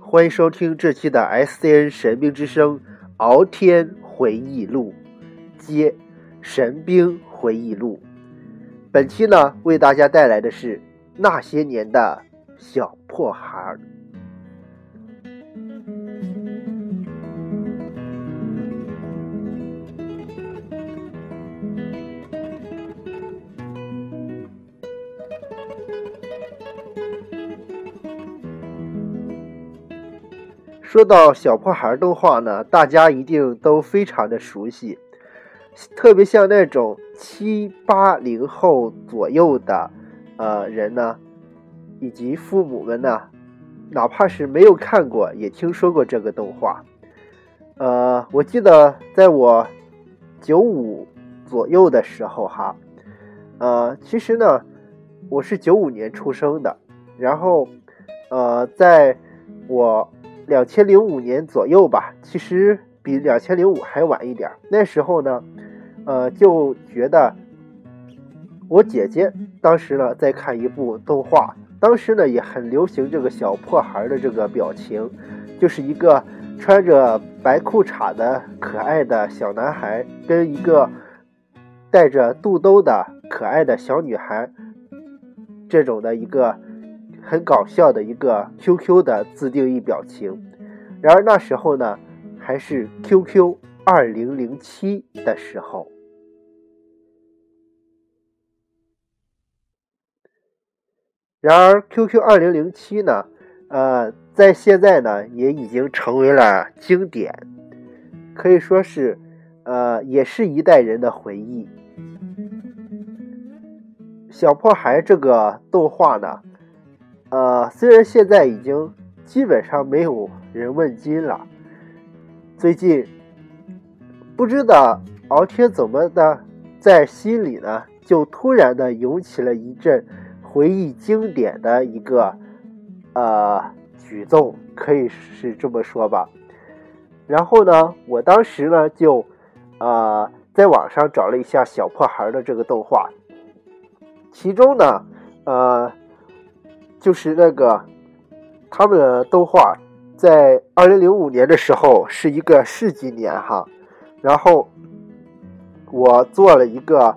欢迎收听这期的 SCN 神兵之声《敖天回忆录》，接《神兵回忆录》。本期呢，为大家带来的是那些年的小破孩儿。说到小破孩动画呢，大家一定都非常的熟悉，特别像那种七八零后左右的呃人呢，以及父母们呢，哪怕是没有看过，也听说过这个动画。呃，我记得在我九五左右的时候哈，呃，其实呢，我是九五年出生的，然后呃，在我。两千零五年左右吧，其实比两千零五还晚一点。那时候呢，呃，就觉得我姐姐当时呢在看一部动画，当时呢也很流行这个小破孩的这个表情，就是一个穿着白裤衩的可爱的小男孩，跟一个带着肚兜的可爱的小女孩，这种的一个。很搞笑的一个 QQ 的自定义表情，然而那时候呢，还是 QQ 二零零七的时候。然而 QQ 二零零七呢，呃，在现在呢，也已经成为了经典，可以说是，呃，也是一代人的回忆。小破孩这个动画呢。呃，虽然现在已经基本上没有人问津了，最近不知道敖天怎么的，在心里呢，就突然的涌起了一阵回忆经典的一个呃举动，可以是这么说吧。然后呢，我当时呢就呃在网上找了一下小破孩的这个动画，其中呢呃。就是那个，他们的动画在二零零五年的时候是一个世纪年哈，然后我做了一个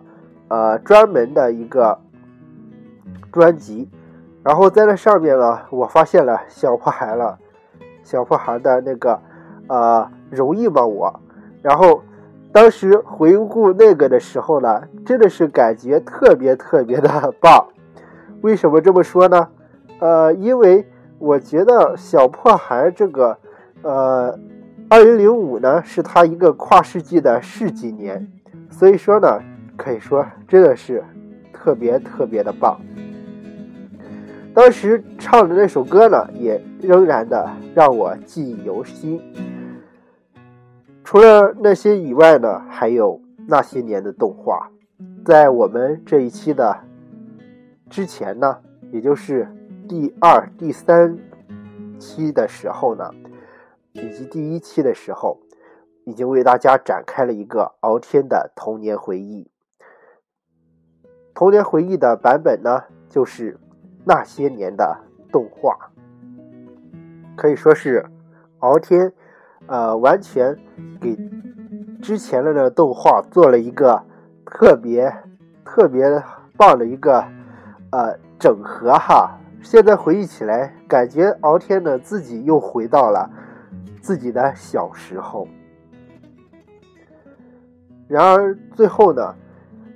呃专门的一个专辑，然后在那上面呢，我发现了小破孩了，小破孩的那个呃容易吗我？然后当时回顾那个的时候呢，真的是感觉特别特别的棒。为什么这么说呢？呃，因为我觉得小破孩这个，呃，二零零五呢是他一个跨世纪的世纪年，所以说呢，可以说真的是特别特别的棒。当时唱的那首歌呢，也仍然的让我记忆犹新。除了那些以外呢，还有那些年的动画，在我们这一期的之前呢，也就是。第二、第三期的时候呢，以及第一期的时候，已经为大家展开了一个敖天的童年回忆。童年回忆的版本呢，就是那些年的动画，可以说是敖天，呃，完全给之前的那个动画做了一个特别特别棒的一个呃整合哈。现在回忆起来，感觉敖天呢自己又回到了自己的小时候。然而最后呢，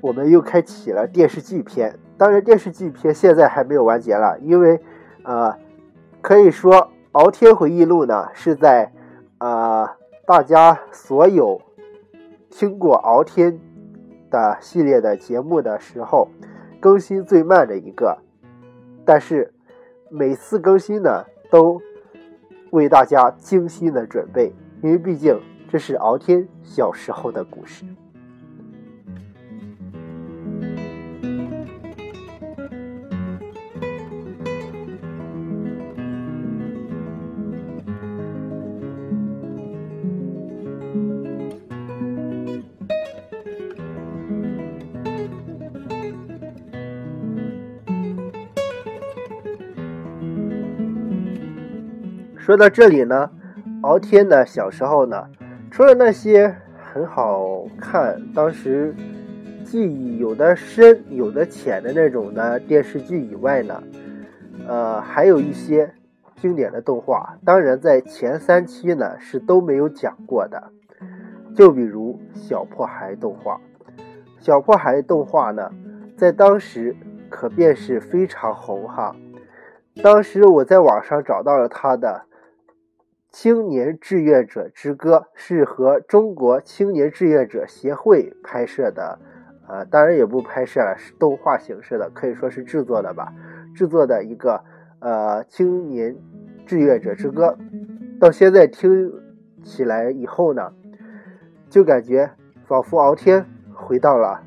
我们又开启了电视剧篇。当然，电视剧篇现在还没有完结了，因为呃，可以说《敖天回忆录》呢是在呃大家所有听过敖天的系列的节目的时候更新最慢的一个。但是，每次更新呢，都为大家精心的准备，因为毕竟这是敖天小时候的故事。说到这里呢，敖天呢小时候呢，除了那些很好看，当时记忆有的深有的浅的那种的电视剧以外呢，呃，还有一些经典的动画，当然在前三期呢是都没有讲过的，就比如小破孩动画。小破孩动画呢，在当时可便是非常红哈。当时我在网上找到了他的《青年志愿者之歌》，是和中国青年志愿者协会拍摄的，呃，当然也不拍摄了，是动画形式的，可以说是制作的吧。制作的一个呃《青年志愿者之歌》，到现在听起来以后呢，就感觉仿佛敖天。回到了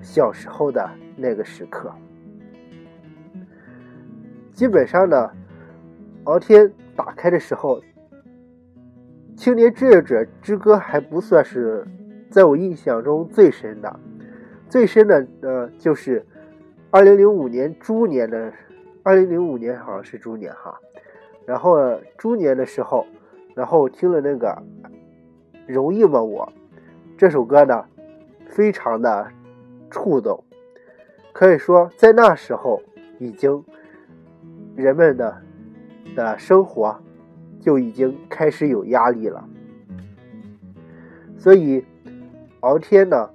小时候的那个时刻。基本上呢，敖天打开的时候，《青年志愿者之歌》还不算是在我印象中最深的，最深的呃就是二零零五年猪年的，二零零五年好像是猪年哈，然后猪年的时候，然后听了那个《容易吗我》这首歌呢。非常的触动，可以说在那时候已经人们的的生活就已经开始有压力了，所以敖天呢，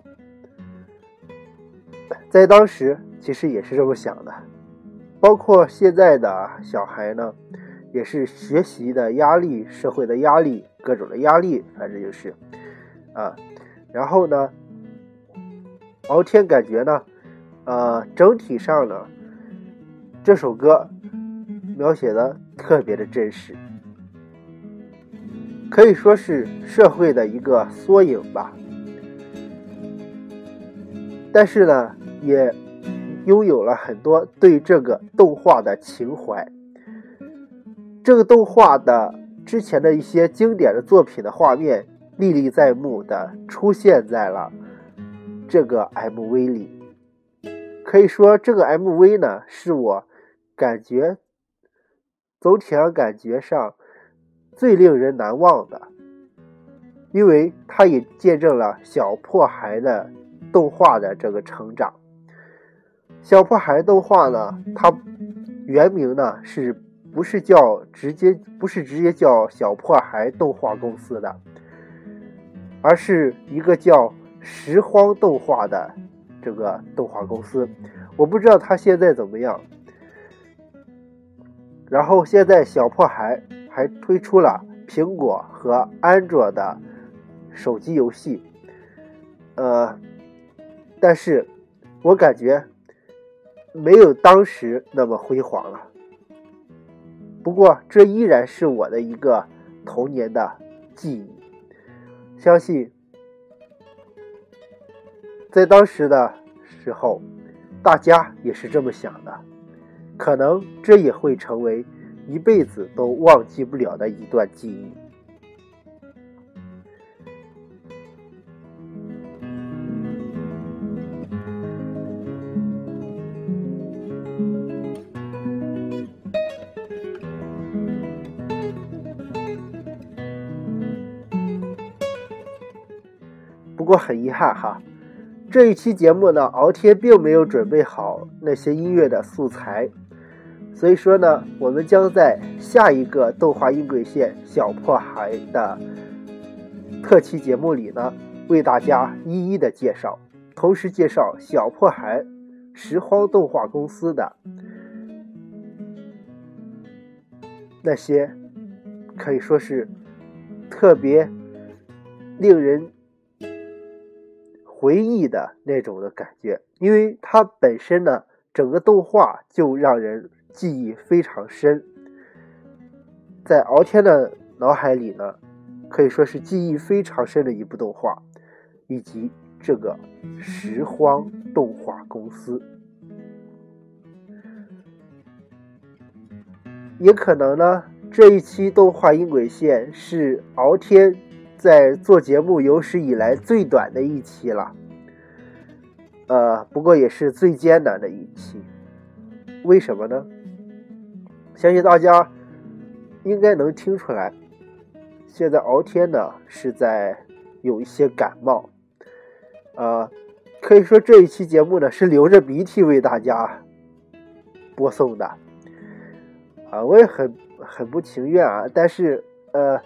在当时其实也是这么想的，包括现在的小孩呢，也是学习的压力、社会的压力、各种的压力，反正就是啊，然后呢。敖天感觉呢，呃，整体上呢，这首歌描写的特别的真实，可以说是社会的一个缩影吧。但是呢，也拥有了很多对这个动画的情怀。这个动画的之前的一些经典的作品的画面历历在目的出现在了。这个 MV 里，可以说这个 MV 呢，是我感觉总体上感觉上最令人难忘的，因为它也见证了小破孩的动画的这个成长。小破孩动画呢，它原名呢是不是叫直接不是直接叫小破孩动画公司的，而是一个叫。拾荒动画的这个动画公司，我不知道他现在怎么样。然后现在小破孩还推出了苹果和安卓的手机游戏，呃，但是我感觉没有当时那么辉煌了。不过这依然是我的一个童年的记忆，相信。在当时的时候，大家也是这么想的，可能这也会成为一辈子都忘记不了的一段记忆。不过很遗憾哈。这一期节目呢，敖天并没有准备好那些音乐的素材，所以说呢，我们将在下一个动画音轨线小破孩的特期节目里呢，为大家一一的介绍，同时介绍小破孩拾荒动画公司的那些可以说是特别令人。回忆的那种的感觉，因为它本身呢，整个动画就让人记忆非常深，在敖天的脑海里呢，可以说是记忆非常深的一部动画，以及这个拾荒动画公司，也可能呢，这一期动画音轨线是敖天。在做节目有史以来最短的一期了，呃，不过也是最艰难的一期。为什么呢？相信大家应该能听出来，现在敖天呢是在有一些感冒，呃，可以说这一期节目呢是流着鼻涕为大家播送的，啊，我也很很不情愿啊，但是呃，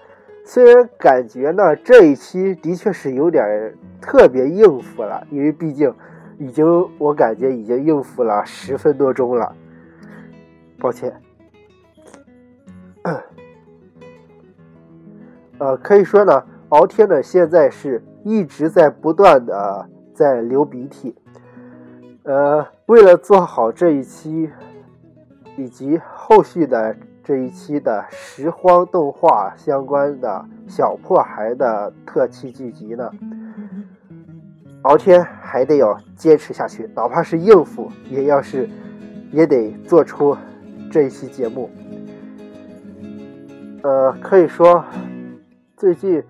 虽然感觉呢这一期的确是有点特别应付了，因为毕竟已经我感觉已经应付了十分多钟了，抱歉。呃，可以说呢，敖天呢现在是一直在不断的在流鼻涕。呃，为了做好这一期以及后续的这一期的拾荒动画相关的小破孩的特期剧集呢，敖天还得要坚持下去，哪怕是应付，也要是也得做出这一期节目。呃，可以说，最近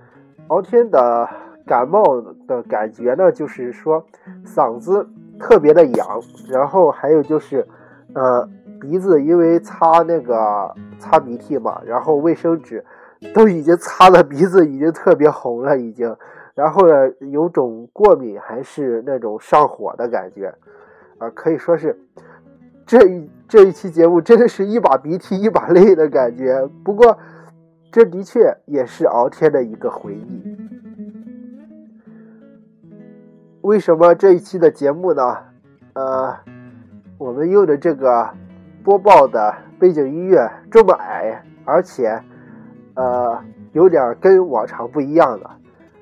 敖天的感冒的感觉呢，就是说嗓子特别的痒，然后还有就是，呃，鼻子因为擦那个擦鼻涕嘛，然后卫生纸都已经擦的鼻子已经特别红了，已经，然后呢，有种过敏还是那种上火的感觉，啊，可以说是这一这一期节目真的是一把鼻涕一把泪的感觉，不过。这的确也是敖天的一个回忆。为什么这一期的节目呢？呃，我们用的这个播报的背景音乐这么矮，而且呃有点跟往常不一样了。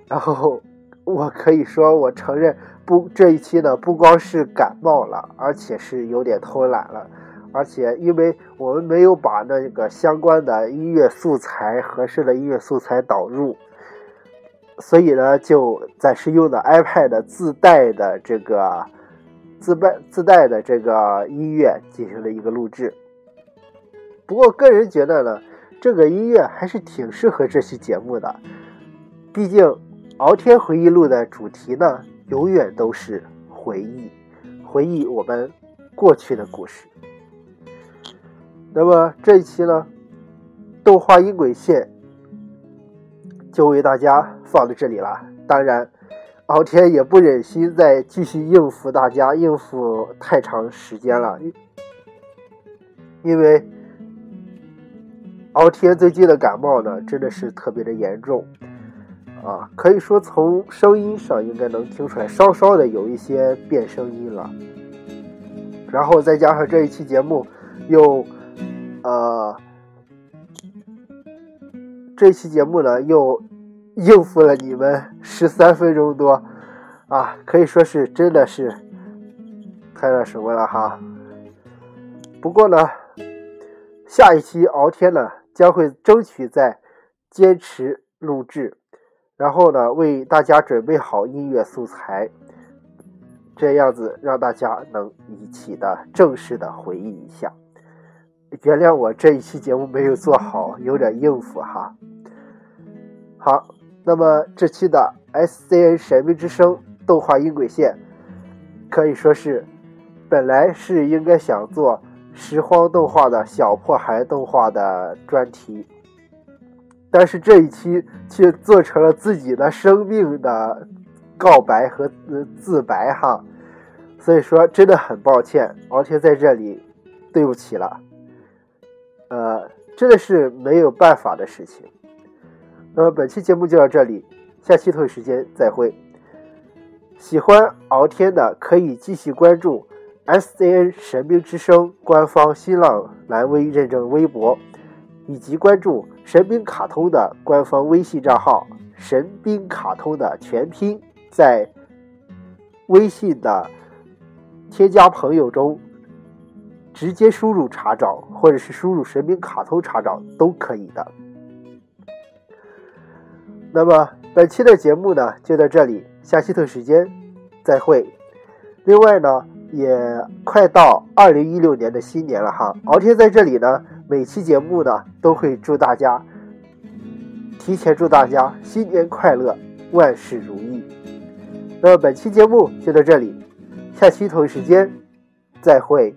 然后我可以说，我承认不这一期呢，不光是感冒了，而且是有点偷懒了。而且，因为我们没有把那个相关的音乐素材、合适的音乐素材导入，所以呢，就暂时用的 iPad 自带的这个自带自带的这个音乐进行了一个录制。不过，个人觉得呢，这个音乐还是挺适合这期节目的。毕竟，《敖天回忆录》的主题呢，永远都是回忆，回忆我们过去的故事。那么这一期呢，动画音轨线就为大家放在这里了。当然，敖天也不忍心再继续应付大家，应付太长时间了，因为敖天最近的感冒呢，真的是特别的严重啊，可以说从声音上应该能听出来，稍稍的有一些变声音了。然后再加上这一期节目又。呃，这期节目呢又应付了你们十三分钟多啊，可以说是真的是太那什么了哈。不过呢，下一期敖天呢将会争取在坚持录制，然后呢为大家准备好音乐素材，这样子让大家能一起的正式的回忆一下。原谅我这一期节目没有做好，有点应付哈。好，那么这期的 S C N 神秘之声动画音轨线可以说是本来是应该想做拾荒动画的小破孩动画的专题，但是这一期却做成了自己的生命的告白和自白哈，所以说真的很抱歉，敖天在这里对不起了。呃，真的是没有办法的事情。那么本期节目就到这里，下期同一时间再会。喜欢敖天的可以继续关注 S C N 神兵之声官方新浪蓝微认证微博，以及关注神兵卡通的官方微信账号“神兵卡通”的全拼，在微信的添加朋友中。直接输入查找，或者是输入神兵卡通查找都可以的。那么本期的节目呢就到这里，下期同时间再会。另外呢，也快到二零一六年的新年了哈，敖天在这里呢，每期节目呢都会祝大家提前祝大家新年快乐，万事如意。那么本期节目就到这里，下期同一时间再会。